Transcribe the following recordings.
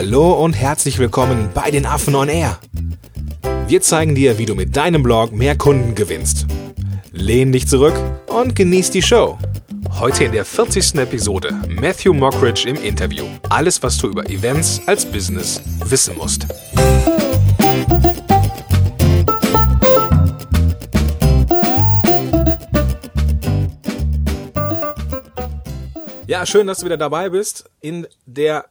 Hallo und herzlich willkommen bei den Affen on Air. Wir zeigen dir, wie du mit deinem Blog mehr Kunden gewinnst. Lehn dich zurück und genieß die Show. Heute in der 40. Episode Matthew Mockridge im Interview. Alles, was du über Events als Business wissen musst. Ja, schön, dass du wieder dabei bist in der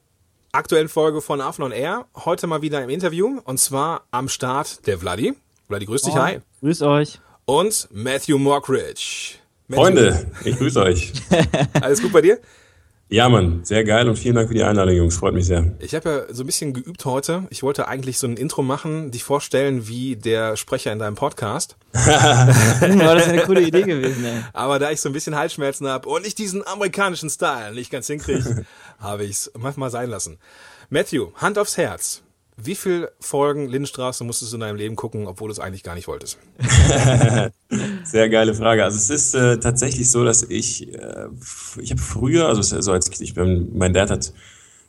aktuellen Folge von Affen on Air. Heute mal wieder im Interview und zwar am Start der Vladi. Vladi, grüß dich, oh, hi. Grüß euch. Und Matthew Mockridge. Matthew. Freunde, ich grüße euch. Alles gut bei dir? Ja, Mann, sehr geil und vielen Dank für die Einladung, Jungs. Freut mich sehr. Ich habe ja so ein bisschen geübt heute. Ich wollte eigentlich so ein Intro machen, dich vorstellen wie der Sprecher in deinem Podcast. ja, das ist eine coole Idee gewesen, ey. Aber da ich so ein bisschen Halsschmerzen habe und nicht diesen amerikanischen Style nicht ganz hinkriege, habe ich es manchmal sein lassen. Matthew, Hand aufs Herz. Wie viele Folgen Lindenstraße musstest du in deinem Leben gucken, obwohl du es eigentlich gar nicht wolltest? Sehr geile Frage. Also es ist äh, tatsächlich so, dass ich, äh, ich habe früher, also so als ich bin, mein Dad hat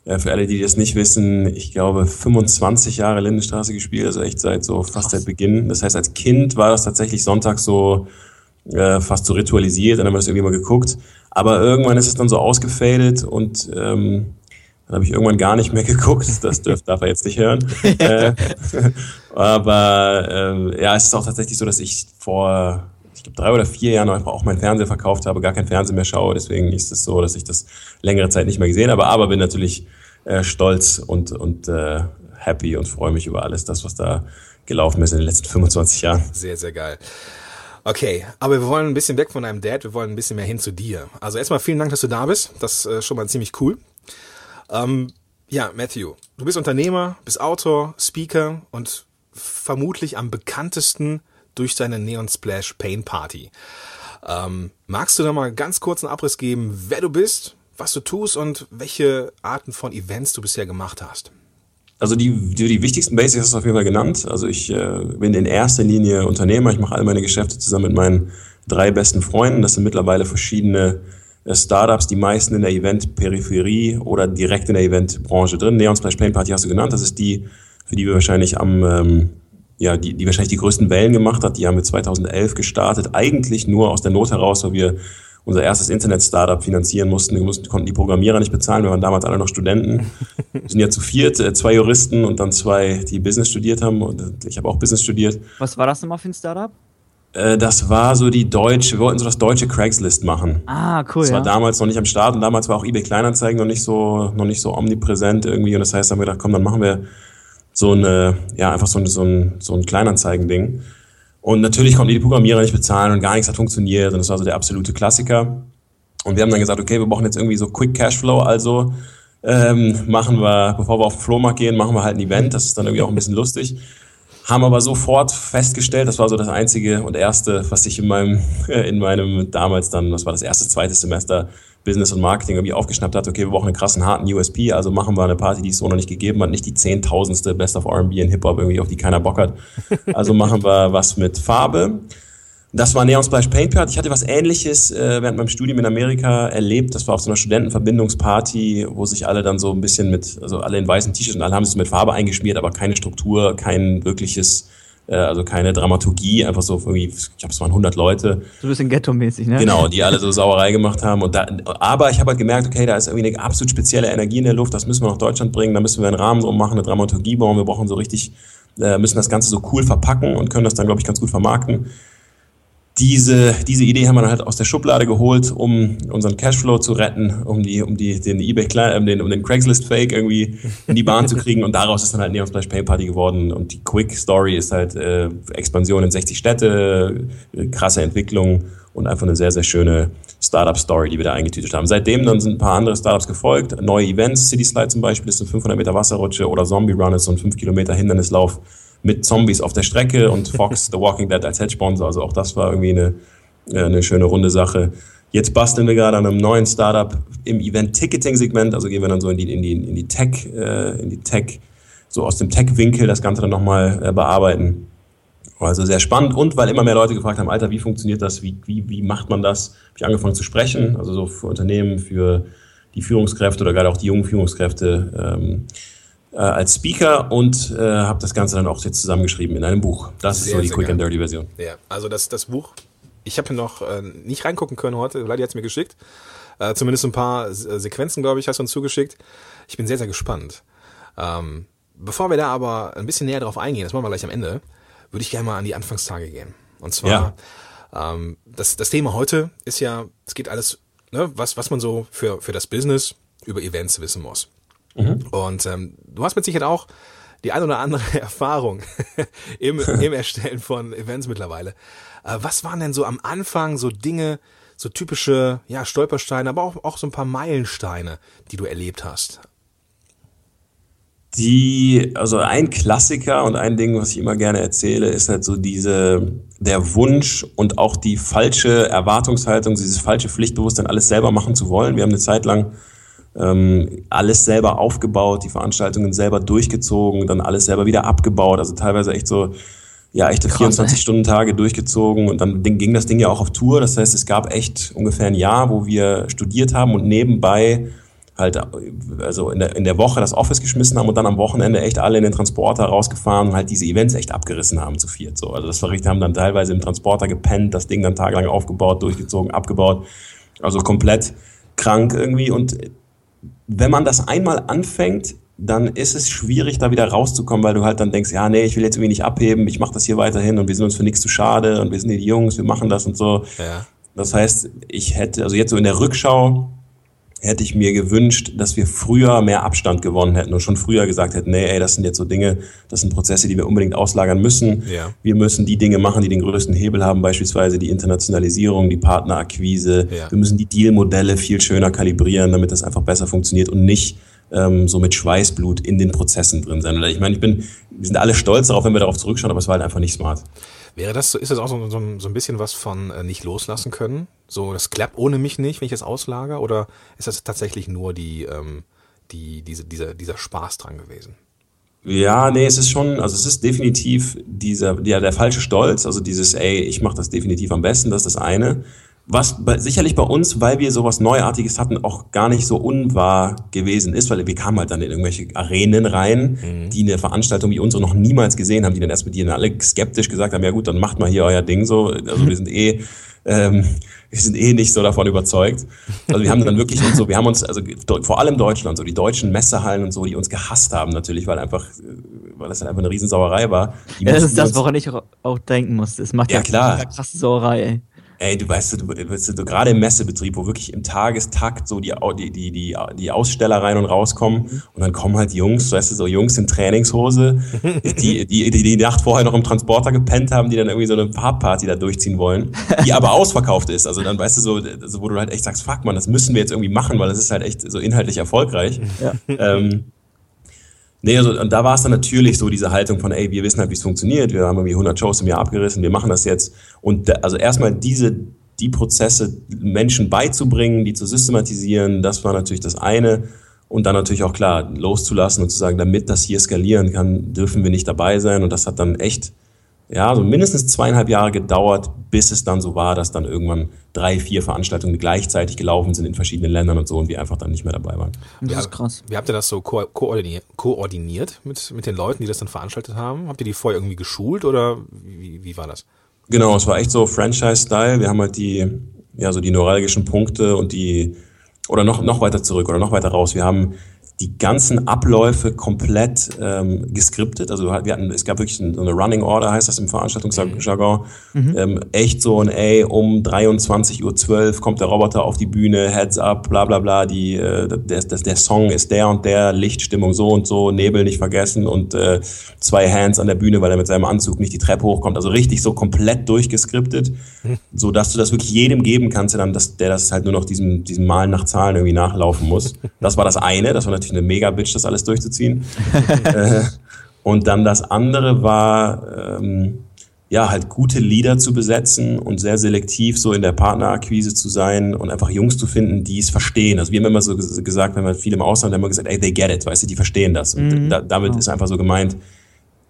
äh, für alle, die das nicht wissen, ich glaube 25 Jahre Lindenstraße gespielt, also echt seit so fast seit Beginn. Das heißt, als Kind war das tatsächlich Sonntag so äh, fast so ritualisiert, dann haben wir das irgendwie mal geguckt. Aber irgendwann ist es dann so ausgefadet und ähm, dann habe ich irgendwann gar nicht mehr geguckt. Das dürf, darf er jetzt nicht hören. äh, aber äh, ja, es ist auch tatsächlich so, dass ich vor, ich glaube, drei oder vier Jahren einfach auch meinen Fernseher verkauft habe, gar kein Fernsehen mehr schaue. Deswegen ist es so, dass ich das längere Zeit nicht mehr gesehen habe. Aber bin natürlich äh, stolz und, und äh, happy und freue mich über alles, das, was da gelaufen ist in den letzten 25 Jahren. Sehr, sehr geil. Okay, aber wir wollen ein bisschen weg von deinem Dad, wir wollen ein bisschen mehr hin zu dir. Also erstmal vielen Dank, dass du da bist. Das ist schon mal ziemlich cool. Ähm, ja, Matthew, du bist Unternehmer, bist Autor, Speaker und vermutlich am bekanntesten durch deine Neon Splash Pain Party. Ähm, magst du da mal ganz kurz einen Abriss geben, wer du bist, was du tust und welche Arten von Events du bisher gemacht hast? Also die, die, die wichtigsten Basics hast du auf jeden Fall genannt. Also ich äh, bin in erster Linie Unternehmer. Ich mache all meine Geschäfte zusammen mit meinen drei besten Freunden. Das sind mittlerweile verschiedene Startups, die meisten in der Event-Peripherie oder direkt in der Eventbranche drin. Neon Splash Paint Party hast du genannt, das ist die, für die wir wahrscheinlich am, ähm, ja, die, die wahrscheinlich die größten Wellen gemacht hat. Die haben wir 2011 gestartet, eigentlich nur aus der Not heraus, weil wir unser erstes Internet-Startup finanzieren mussten. Wir mussten, konnten die Programmierer nicht bezahlen, wir waren damals alle noch Studenten. Wir sind ja zu viert, äh, zwei Juristen und dann zwei, die Business studiert haben. Und ich habe auch Business studiert. Was war das nochmal für ein Startup? Äh, das war so die deutsche, wir wollten so das deutsche Craigslist machen. Ah, cool. Das war ja. damals noch nicht am Start und damals war auch eBay Kleinanzeigen noch nicht so, noch nicht so omnipräsent irgendwie. Und das heißt, haben wir gedacht, komm, dann machen wir so eine, ja, einfach so ein, so ein, so ein Kleinanzeigen-Ding. Und natürlich konnten die Programmierer nicht bezahlen und gar nichts hat funktioniert. Und das war so der absolute Klassiker. Und wir haben dann gesagt, okay, wir brauchen jetzt irgendwie so Quick Cashflow, also ähm, machen wir, bevor wir auf den Flohmarkt gehen, machen wir halt ein Event. Das ist dann irgendwie auch ein bisschen lustig haben aber sofort festgestellt, das war so das einzige und erste, was ich in meinem, in meinem damals dann, das war das erste, zweite Semester Business und Marketing irgendwie aufgeschnappt hat, okay, wir brauchen einen krassen, harten USP, also machen wir eine Party, die es so noch nicht gegeben hat, nicht die zehntausendste Best of R&B in Hip-Hop irgendwie, auf die keiner Bock hat. Also machen wir was mit Farbe das war Neon Splash Paint Party. Ich hatte was ähnliches äh, während meinem Studium in Amerika erlebt. Das war auf so einer Studentenverbindungsparty, wo sich alle dann so ein bisschen mit, also alle in weißen T-Shirts und alle haben sich mit Farbe eingeschmiert, aber keine Struktur, kein wirkliches, äh, also keine Dramaturgie, einfach so irgendwie, ich glaube, es waren 100 Leute. So ein bisschen ghetto-mäßig, ne? Genau, die alle so Sauerei gemacht haben. Und da, aber ich habe halt gemerkt, okay, da ist irgendwie eine absolut spezielle Energie in der Luft, das müssen wir nach Deutschland bringen, da müssen wir einen Rahmen drum machen, eine Dramaturgie bauen, wir brauchen so richtig, äh, müssen das Ganze so cool verpacken und können das dann, glaube ich, ganz gut vermarkten diese, diese Idee haben wir dann halt aus der Schublade geholt, um unseren Cashflow zu retten, um die, um die, den eBay, um den, um den Craigslist Fake irgendwie in die Bahn zu kriegen. Und daraus ist dann halt Neon Splash Pay Party geworden. Und die Quick Story ist halt äh, Expansion in 60 Städte, äh, krasse Entwicklung und einfach eine sehr, sehr schöne Startup-Story, die wir da eingetütet haben. Seitdem dann sind ein paar andere Startups gefolgt. Neue Events, City Slide zum Beispiel, ist eine 500 Meter Wasserrutsche oder Zombie Run ist so ein 5 Kilometer Hindernislauf mit Zombies auf der Strecke und Fox The Walking Dead als Head-Sponsor. Also auch das war irgendwie eine, äh, eine schöne runde Sache. Jetzt basteln wir gerade an einem neuen Startup im Event-Ticketing-Segment, also gehen wir dann so in die, in die, in die Tech, äh, in die Tech, so aus dem Tech-Winkel das Ganze dann nochmal äh, bearbeiten. Also sehr spannend und weil immer mehr Leute gefragt haben, Alter, wie funktioniert das, wie, wie, wie macht man das, habe ich angefangen zu sprechen, also so für Unternehmen, für die Führungskräfte oder gerade auch die jungen Führungskräfte, ähm, äh, als Speaker und äh, habe das Ganze dann auch jetzt zusammengeschrieben in einem Buch. Das sehr, ist so die Quick geil. and Dirty Version. Ja, also das, das Buch, ich habe noch äh, nicht reingucken können heute, Vladi hat es mir geschickt. Äh, zumindest ein paar Sequenzen, glaube ich, hast du uns zugeschickt. Ich bin sehr, sehr gespannt. Ähm, bevor wir da aber ein bisschen näher drauf eingehen, das machen wir gleich am Ende, würde ich gerne mal an die Anfangstage gehen. Und zwar, ja. ähm, das, das Thema heute ist ja, es geht alles, ne, was, was man so für, für das Business über Events wissen muss. Mhm. Und ähm, du hast mit Sicherheit auch die ein oder andere Erfahrung im, im Erstellen von Events mittlerweile. Äh, was waren denn so am Anfang so Dinge, so typische ja, Stolpersteine, aber auch, auch so ein paar Meilensteine, die du erlebt hast? Die, also ein Klassiker und ein Ding, was ich immer gerne erzähle, ist halt so diese, der Wunsch und auch die falsche Erwartungshaltung, dieses falsche Pflichtbewusstsein, alles selber machen zu wollen. Wir haben eine Zeit lang ähm, alles selber aufgebaut, die Veranstaltungen selber durchgezogen, dann alles selber wieder abgebaut. Also teilweise echt so, ja, echte 24-Stunden-Tage durchgezogen und dann ging das Ding ja auch auf Tour. Das heißt, es gab echt ungefähr ein Jahr, wo wir studiert haben und nebenbei halt also in der, in der Woche das Office geschmissen haben und dann am Wochenende echt alle in den Transporter rausgefahren und halt diese Events echt abgerissen haben zu viert. So. Also das verrichtet haben dann teilweise im Transporter gepennt, das Ding dann tagelang aufgebaut, durchgezogen, abgebaut. Also komplett krank irgendwie. Und wenn man das einmal anfängt, dann ist es schwierig, da wieder rauszukommen, weil du halt dann denkst, ja, nee, ich will jetzt irgendwie nicht abheben, ich mache das hier weiterhin und wir sind uns für nichts zu schade und wir sind die Jungs, wir machen das und so. Ja. Das heißt, ich hätte, also jetzt so in der Rückschau, hätte ich mir gewünscht, dass wir früher mehr Abstand gewonnen hätten und schon früher gesagt hätten, nee, ey, das sind jetzt so Dinge, das sind Prozesse, die wir unbedingt auslagern müssen. Ja. Wir müssen die Dinge machen, die den größten Hebel haben, beispielsweise die Internationalisierung, die Partnerakquise. Ja. Wir müssen die Dealmodelle viel schöner kalibrieren, damit das einfach besser funktioniert und nicht ähm, so mit Schweißblut in den Prozessen drin sein. Ich meine, ich bin, wir sind alle stolz darauf, wenn wir darauf zurückschauen, aber es war halt einfach nicht smart. Wäre das, ist das auch so, so, so ein bisschen was von äh, nicht loslassen können? So, das klappt ohne mich nicht, wenn ich es auslager? Oder ist das tatsächlich nur die, ähm, die, diese, dieser, dieser Spaß dran gewesen? Ja, nee, es ist schon, also es ist definitiv dieser, ja, der falsche Stolz, also dieses, ey, ich mache das definitiv am besten, das ist das eine. Was bei, sicherlich bei uns, weil wir sowas Neuartiges hatten, auch gar nicht so unwahr gewesen ist, weil wir kamen halt dann in irgendwelche Arenen rein, mhm. die eine Veranstaltung wie unsere noch niemals gesehen haben, die dann erst mit denen alle skeptisch gesagt haben, ja gut, dann macht mal hier euer Ding so. Also wir sind eh, ähm, wir sind eh nicht so davon überzeugt. Also wir haben dann wirklich so, wir haben uns, also vor allem Deutschland, so die deutschen Messehallen und so, die uns gehasst haben natürlich, weil einfach, weil das dann einfach eine Riesensauerei war. ja, das ist das, woran ich auch denken musste. Es macht ja, ja klar. krasse Sauerei, ey. Ey, du weißt, du, weißt, du gerade im Messebetrieb, wo wirklich im Tagestakt so die, die, die, die, die Aussteller rein und rauskommen mhm. und dann kommen halt Jungs, weißt du, so Jungs in Trainingshose, die, die, die die Nacht vorher noch im Transporter gepennt haben, die dann irgendwie so eine Farbparty da durchziehen wollen, die aber ausverkauft ist. Also dann weißt du so, also wo du halt echt sagst, fuck man, das müssen wir jetzt irgendwie machen, weil das ist halt echt so inhaltlich erfolgreich. Ja. Ähm, Nee, also und da war es dann natürlich so diese Haltung von, ey, wir wissen halt, wie es funktioniert, wir haben irgendwie 100 Shows im Jahr abgerissen, wir machen das jetzt. Und da, also erstmal diese, die Prozesse Menschen beizubringen, die zu systematisieren, das war natürlich das eine. Und dann natürlich auch klar, loszulassen und zu sagen, damit das hier skalieren kann, dürfen wir nicht dabei sein. Und das hat dann echt ja, so mindestens zweieinhalb Jahre gedauert, bis es dann so war, dass dann irgendwann drei, vier Veranstaltungen gleichzeitig gelaufen sind in verschiedenen Ländern und so und wir einfach dann nicht mehr dabei waren. Das ja, ist krass. Wie habt ihr das so ko koordiniert, koordiniert mit, mit den Leuten, die das dann veranstaltet haben? Habt ihr die vorher irgendwie geschult oder wie, wie war das? Genau, es war echt so Franchise-Style. Wir haben halt die, ja, so die neuralgischen Punkte und die, oder noch, noch weiter zurück oder noch weiter raus. Wir haben die ganzen Abläufe komplett ähm, geskriptet. Also wir hatten, es gab wirklich so eine Running Order, heißt das im Veranstaltungsjargon. Mhm. Ähm, echt so ein, ey, um 23.12 Uhr kommt der Roboter auf die Bühne, Heads up, bla bla bla, die, äh, der, der, der Song ist der und der, Lichtstimmung so und so, Nebel nicht vergessen und äh, zwei Hands an der Bühne, weil er mit seinem Anzug nicht die Treppe hochkommt. Also richtig so komplett durchgeskriptet, mhm. so dass du das wirklich jedem geben kannst, der dann das, der das halt nur noch diesem, diesem Malen nach Zahlen irgendwie nachlaufen muss. Das war das eine, das war natürlich natürlich eine Mega-Bitch, das alles durchzuziehen. äh, und dann das andere war, ähm, ja, halt gute Leader zu besetzen und sehr selektiv so in der Partnerakquise zu sein und einfach Jungs zu finden, die es verstehen. Also wir haben immer so gesagt, wenn wir viel im Ausland haben wir gesagt, ey, they get it, weißt du, die verstehen das. Und mhm. da, damit ist einfach so gemeint,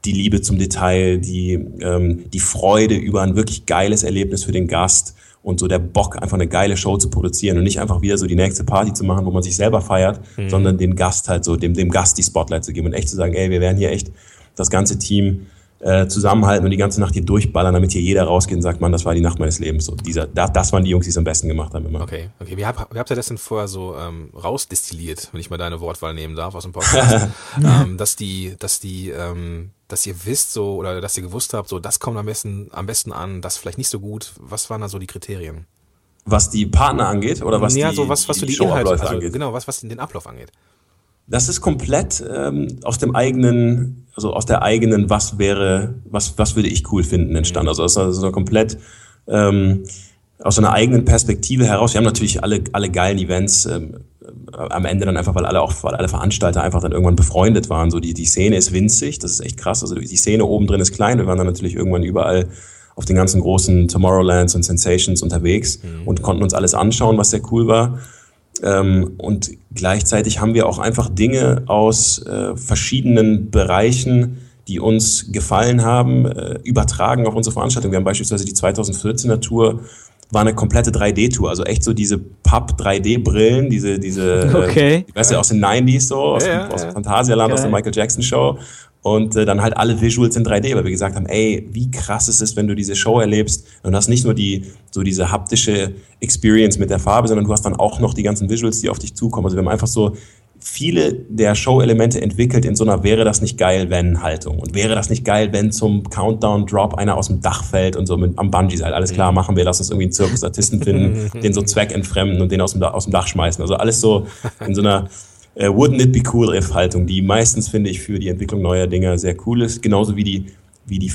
die Liebe zum Detail, die, ähm, die Freude über ein wirklich geiles Erlebnis für den Gast und so der Bock, einfach eine geile Show zu produzieren und nicht einfach wieder so die nächste Party zu machen, wo man sich selber feiert, mhm. sondern dem Gast halt so, dem, dem Gast die Spotlight zu geben und echt zu sagen, ey, wir werden hier echt das ganze Team äh, zusammenhalten und die ganze Nacht hier durchballern, damit hier jeder rausgeht und sagt, man, das war die Nacht meines Lebens. So, dieser, das, das waren die Jungs, die es am besten gemacht haben immer. Okay, okay. Wie, hab, wie habt ihr das denn vorher so ähm, rausdestilliert, wenn ich mal deine Wortwahl nehmen darf aus dem Podcast? ähm, dass die, dass die, ähm, dass ihr wisst so oder dass ihr gewusst habt, so das kommt am besten, am besten an, das vielleicht nicht so gut. Was waren da so die Kriterien? Was die Partner angeht oder was ja, die, so was, was die, die Inhalte also, angeht? Genau, was, was den Ablauf angeht. Das ist komplett ähm, aus dem eigenen, also aus der eigenen, was wäre, was, was würde ich cool finden, entstanden. Also aus so also komplett ähm, aus einer eigenen Perspektive heraus. Wir haben natürlich alle, alle geilen Events ähm, am Ende dann einfach, weil alle auch, weil alle Veranstalter einfach dann irgendwann befreundet waren. So die, die Szene ist winzig, das ist echt krass. Also die Szene oben drin ist klein. Wir waren dann natürlich irgendwann überall auf den ganzen großen Tomorrowlands und Sensations unterwegs mhm. und konnten uns alles anschauen, was sehr cool war. Ähm, und gleichzeitig haben wir auch einfach Dinge aus äh, verschiedenen Bereichen, die uns gefallen haben, äh, übertragen auf unsere Veranstaltung. Wir haben beispielsweise die 2014er Tour war eine komplette 3D-Tour, also echt so diese Papp-3D-Brillen, diese, diese, okay. äh, weißt du, aus den 90s so, aus, ja, dem, aus dem Phantasialand, aus der Michael Jackson Show und äh, dann halt alle Visuals in 3D, weil wir gesagt haben, ey, wie krass ist es, wenn du diese Show erlebst und hast nicht nur die so diese haptische Experience mit der Farbe, sondern du hast dann auch noch die ganzen Visuals, die auf dich zukommen. Also wir haben einfach so viele der Show-Elemente entwickelt in so einer wäre das nicht geil, wenn Haltung. Und wäre das nicht geil, wenn zum Countdown-Drop einer aus dem Dach fällt und so mit am Bungee-Seil. Alles klar, machen wir, lass uns irgendwie einen Zirkusartisten finden, den so Zweck entfremden und den aus dem, aus dem Dach schmeißen. Also alles so in so einer äh, wouldn't it be cool if Haltung, die meistens finde ich für die Entwicklung neuer Dinge sehr cool ist, genauso wie die wie die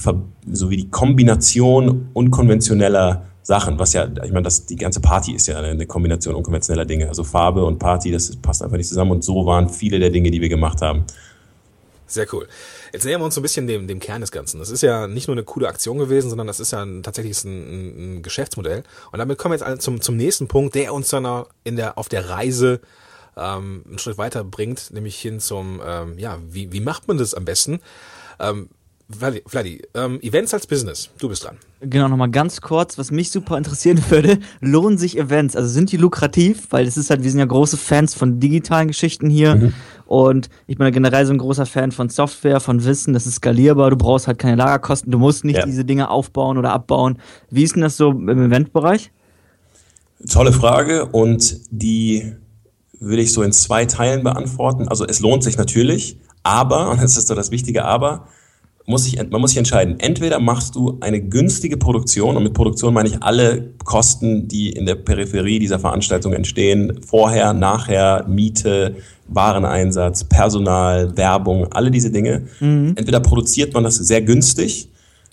so wie die Kombination unkonventioneller Sachen, was ja, ich meine, das, die ganze Party ist ja eine Kombination unkonventioneller Dinge. Also Farbe und Party, das passt einfach nicht zusammen. Und so waren viele der Dinge, die wir gemacht haben. Sehr cool. Jetzt nähern wir uns so ein bisschen dem, dem Kern des Ganzen. Das ist ja nicht nur eine coole Aktion gewesen, sondern das ist ja ein, tatsächlich ein, ein Geschäftsmodell. Und damit kommen wir jetzt zum, zum nächsten Punkt, der uns dann in der, auf der Reise ähm, einen Schritt weiter bringt, nämlich hin zum, ähm, ja, wie, wie macht man das am besten? Ähm, Vladi, ähm, Events als Business, du bist dran. Genau, nochmal ganz kurz, was mich super interessieren würde, lohnen sich Events? Also sind die lukrativ? Weil es ist halt, wir sind ja große Fans von digitalen Geschichten hier mhm. und ich bin ja generell so ein großer Fan von Software, von Wissen, das ist skalierbar, du brauchst halt keine Lagerkosten, du musst nicht ja. diese Dinge aufbauen oder abbauen. Wie ist denn das so im Eventbereich? Tolle Frage und die will ich so in zwei Teilen beantworten. Also es lohnt sich natürlich, aber, und das ist so das wichtige Aber, muss sich, man muss sich entscheiden. Entweder machst du eine günstige Produktion, und mit Produktion meine ich alle Kosten, die in der Peripherie dieser Veranstaltung entstehen, vorher, nachher, Miete, Wareneinsatz, Personal, Werbung, alle diese Dinge. Mhm. Entweder produziert man das sehr günstig,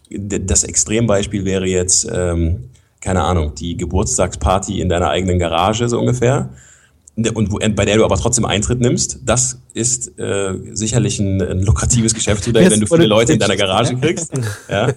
das Extrembeispiel wäre jetzt, ähm, keine Ahnung, die Geburtstagsparty in deiner eigenen Garage so ungefähr und wo, bei der du aber trotzdem Eintritt nimmst, das ist äh, sicherlich ein, ein lukratives Geschäftsmodell, wenn du viele Leute in deiner Garage kriegst. Ja.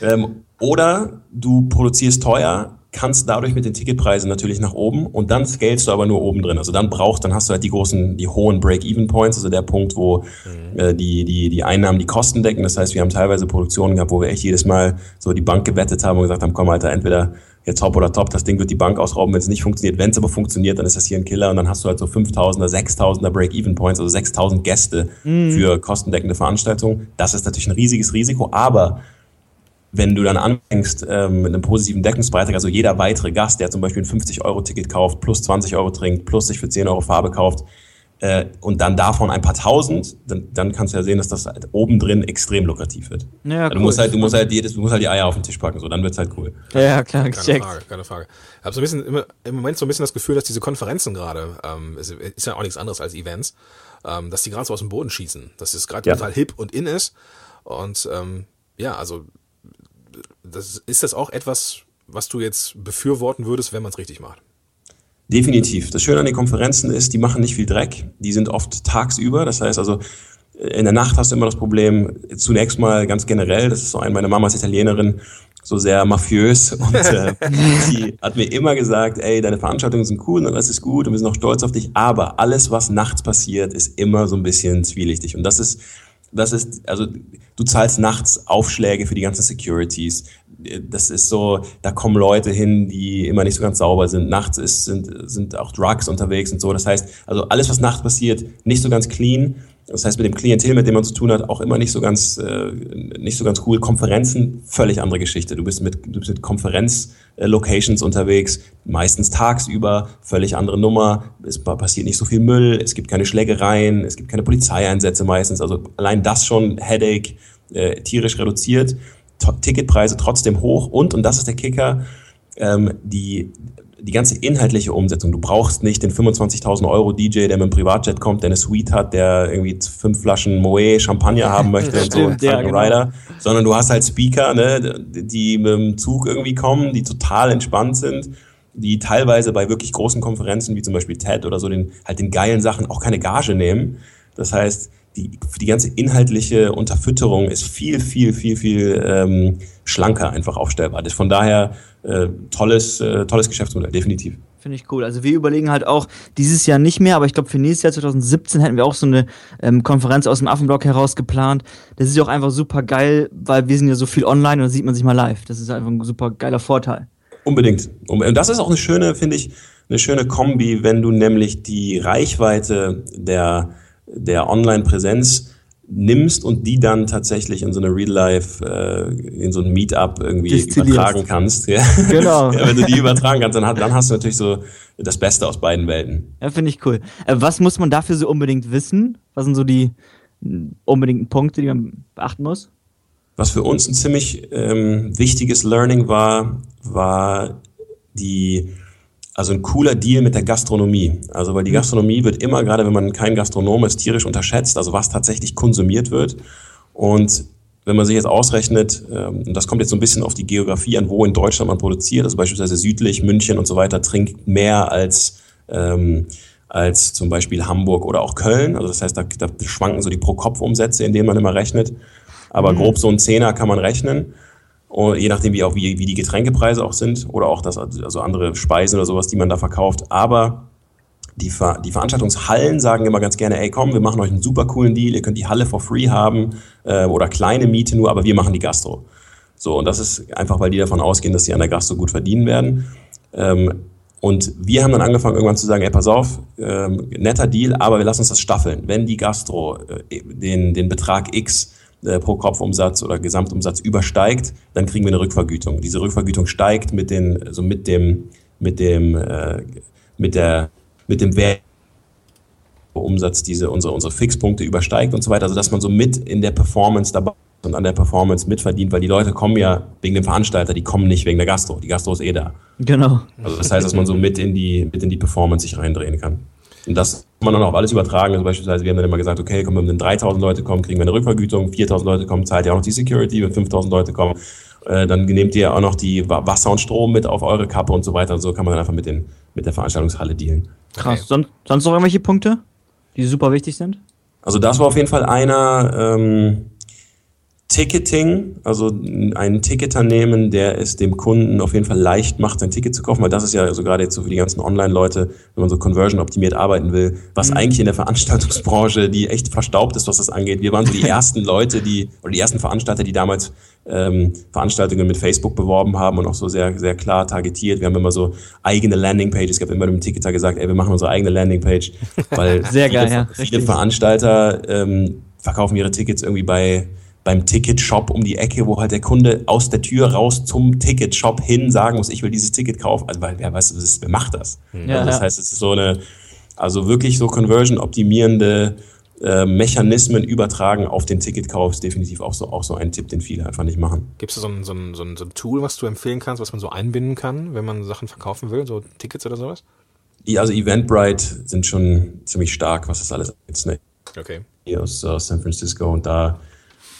Ähm, oder du produzierst teuer, kannst dadurch mit den Ticketpreisen natürlich nach oben und dann scalest du aber nur oben drin. Also dann brauchst, dann hast du halt die großen, die hohen Break-Even-Points, also der Punkt, wo mhm. äh, die, die, die Einnahmen die Kosten decken. Das heißt, wir haben teilweise Produktionen gehabt, wo wir echt jedes Mal so die Bank gewettet haben und gesagt haben, komm Alter, entweder jetzt hopp oder top, das Ding wird die Bank ausrauben, wenn es nicht funktioniert. Wenn es aber funktioniert, dann ist das hier ein Killer und dann hast du halt so 5000er, 6000er Break-Even-Points, also 6000 Gäste mhm. für kostendeckende Veranstaltungen. Das ist natürlich ein riesiges Risiko, aber wenn du dann anfängst ähm, mit einem positiven Deckungsbeitrag, also jeder weitere Gast, der zum Beispiel ein 50-Euro-Ticket kauft, plus 20 Euro trinkt, plus sich für 10 Euro Farbe kauft, äh, und dann davon ein paar tausend, dann, dann kannst du ja sehen, dass das halt obendrin extrem lukrativ wird. Ja, cool. Du musst halt, du musst halt jedes, du musst halt die Eier auf den Tisch packen, so, dann wird's halt cool. Ja, klar, keine Frage, keine Frage. Ich habe so ein bisschen immer, im Moment so ein bisschen das Gefühl, dass diese Konferenzen gerade, ähm, ist, ist ja auch nichts anderes als Events, ähm, dass die gerade so aus dem Boden schießen, dass es gerade ja. total hip und in ist. Und ähm, ja, also das, ist das auch etwas, was du jetzt befürworten würdest, wenn man es richtig macht? Definitiv. Das Schöne an den Konferenzen ist, die machen nicht viel Dreck. Die sind oft tagsüber. Das heißt also, in der Nacht hast du immer das Problem, zunächst mal ganz generell, das ist so ein, meine Mama ist Italienerin, so sehr mafiös und äh, die hat mir immer gesagt, ey, deine Veranstaltungen sind cool und alles ist gut und wir sind auch stolz auf dich, aber alles, was nachts passiert, ist immer so ein bisschen zwielichtig und das ist das ist, also du zahlst nachts Aufschläge für die ganzen Securities. Das ist so, da kommen Leute hin, die immer nicht so ganz sauber sind. Nachts ist, sind, sind auch Drugs unterwegs und so. Das heißt, also alles, was nachts passiert, nicht so ganz clean. Das heißt, mit dem Klientel, mit dem man zu tun hat, auch immer nicht so ganz, äh, nicht so ganz cool. Konferenzen, völlig andere Geschichte. Du bist mit, du bist mit Konferenz-Locations unterwegs, meistens tagsüber, völlig andere Nummer. Es passiert nicht so viel Müll, es gibt keine Schlägereien, es gibt keine Polizeieinsätze meistens. Also allein das schon Headache, äh, tierisch reduziert. Ticketpreise trotzdem hoch und, und das ist der Kicker, ähm, die, die ganze inhaltliche Umsetzung. Du brauchst nicht den 25.000 Euro DJ, der mit dem Privatjet kommt, der eine Suite hat, der irgendwie fünf Flaschen Moet Champagner haben möchte und so, einen ja, genau. Rider, sondern du hast halt Speaker, ne, die mit dem Zug irgendwie kommen, die total entspannt sind, die teilweise bei wirklich großen Konferenzen wie zum Beispiel TED oder so den halt den geilen Sachen auch keine Gage nehmen. Das heißt, die, die ganze inhaltliche Unterfütterung ist viel, viel, viel, viel ähm, schlanker einfach aufstellbar. Das ist von daher äh, tolles, äh, tolles Geschäftsmodell, definitiv. Finde ich cool. Also wir überlegen halt auch dieses Jahr nicht mehr, aber ich glaube für nächstes Jahr 2017 hätten wir auch so eine ähm, Konferenz aus dem Affenblock heraus geplant. Das ist ja auch einfach super geil, weil wir sind ja so viel online und da sieht man sich mal live. Das ist einfach ein super geiler Vorteil. Unbedingt. Und das ist auch eine schöne, finde ich, eine schöne Kombi, wenn du nämlich die Reichweite der der Online-Präsenz nimmst und die dann tatsächlich in so eine Real Life, äh, in so ein Meetup irgendwie übertragen kannst. Ja. Genau. ja, wenn du die übertragen kannst, dann, dann hast du natürlich so das Beste aus beiden Welten. Ja, finde ich cool. Äh, was muss man dafür so unbedingt wissen? Was sind so die unbedingten Punkte, die man beachten muss? Was für uns ein ziemlich ähm, wichtiges Learning war, war die also ein cooler Deal mit der Gastronomie. Also weil die mhm. Gastronomie wird immer, gerade wenn man kein Gastronom ist, tierisch unterschätzt, also was tatsächlich konsumiert wird. Und wenn man sich jetzt ausrechnet, ähm, und das kommt jetzt so ein bisschen auf die Geografie an, wo in Deutschland man produziert, also beispielsweise südlich, München und so weiter, trinkt mehr als, ähm, als zum Beispiel Hamburg oder auch Köln. Also das heißt, da, da schwanken so die Pro-Kopf-Umsätze, in denen man immer rechnet. Aber mhm. grob so ein Zehner kann man rechnen. Und je nachdem, wie auch wie, wie die Getränkepreise auch sind oder auch das, also andere Speisen oder sowas, die man da verkauft. Aber die, Ver die Veranstaltungshallen sagen immer ganz gerne, ey komm, wir machen euch einen super coolen Deal, ihr könnt die Halle for free haben äh, oder kleine Miete nur, aber wir machen die Gastro. So, und das ist einfach, weil die davon ausgehen, dass sie an der Gastro gut verdienen werden. Ähm, und wir haben dann angefangen irgendwann zu sagen, ey, pass auf, ähm, netter Deal, aber wir lassen uns das staffeln. Wenn die Gastro äh, den, den Betrag X äh, pro Kopfumsatz oder Gesamtumsatz übersteigt, dann kriegen wir eine Rückvergütung. Diese Rückvergütung steigt mit den, also mit dem, mit dem, äh, mit der, mit dem Wert Umsatz diese unsere unsere Fixpunkte übersteigt und so weiter, also dass man so mit in der Performance dabei und an der Performance mitverdient, weil die Leute kommen ja wegen dem Veranstalter, die kommen nicht wegen der Gastro. Die Gastro ist eh da. Genau. Also das heißt, dass man so mit in die mit in die Performance sich reindrehen kann. Und das kann man dann auf alles übertragen. Also beispielsweise, wir haben dann immer gesagt, okay, komm, wenn 3000 Leute kommen, kriegen wir eine Rückvergütung, 4000 Leute kommen, zahlt ihr auch noch die Security, wenn 5000 Leute kommen, äh, dann nehmt ihr auch noch die Wasser und Strom mit auf eure Kappe und so weiter. Und so kann man dann einfach mit, den, mit der Veranstaltungshalle dealen. Krass. Okay. Son sonst noch irgendwelche Punkte, die super wichtig sind? Also das war auf jeden Fall einer, ähm, Ticketing, also einen Ticketer nehmen, der es dem Kunden auf jeden Fall leicht macht, sein Ticket zu kaufen, weil das ist ja also gerade jetzt so für die ganzen Online-Leute, wenn man so conversion optimiert arbeiten will, was mhm. eigentlich in der Veranstaltungsbranche, die echt verstaubt ist, was das angeht. Wir waren so die ersten Leute, die, oder die ersten Veranstalter, die damals ähm, Veranstaltungen mit Facebook beworben haben und auch so sehr, sehr klar targetiert. Wir haben immer so eigene Landingpages, ich habe immer dem Ticketer gesagt, ey, wir machen unsere eigene Landingpage, weil sehr viele, geil, ja, viele Veranstalter ähm, verkaufen ihre Tickets irgendwie bei beim Ticketshop um die Ecke, wo halt der Kunde aus der Tür raus zum Ticketshop hin sagen muss, ich will dieses Ticket kaufen. Also, weil wer weiß, ist, wer macht das? Ja, also das heißt, es ist so eine, also wirklich so conversion-optimierende äh, Mechanismen übertragen auf den Ticketkauf ist definitiv auch so, auch so ein Tipp, den viele einfach nicht machen. Gibt es so ein, so, ein, so, ein, so ein Tool, was du empfehlen kannst, was man so einbinden kann, wenn man Sachen verkaufen will, so Tickets oder sowas? Ja, also Eventbrite sind schon ziemlich stark, was das alles ist. Ne? Okay. Hier aus, aus San Francisco und da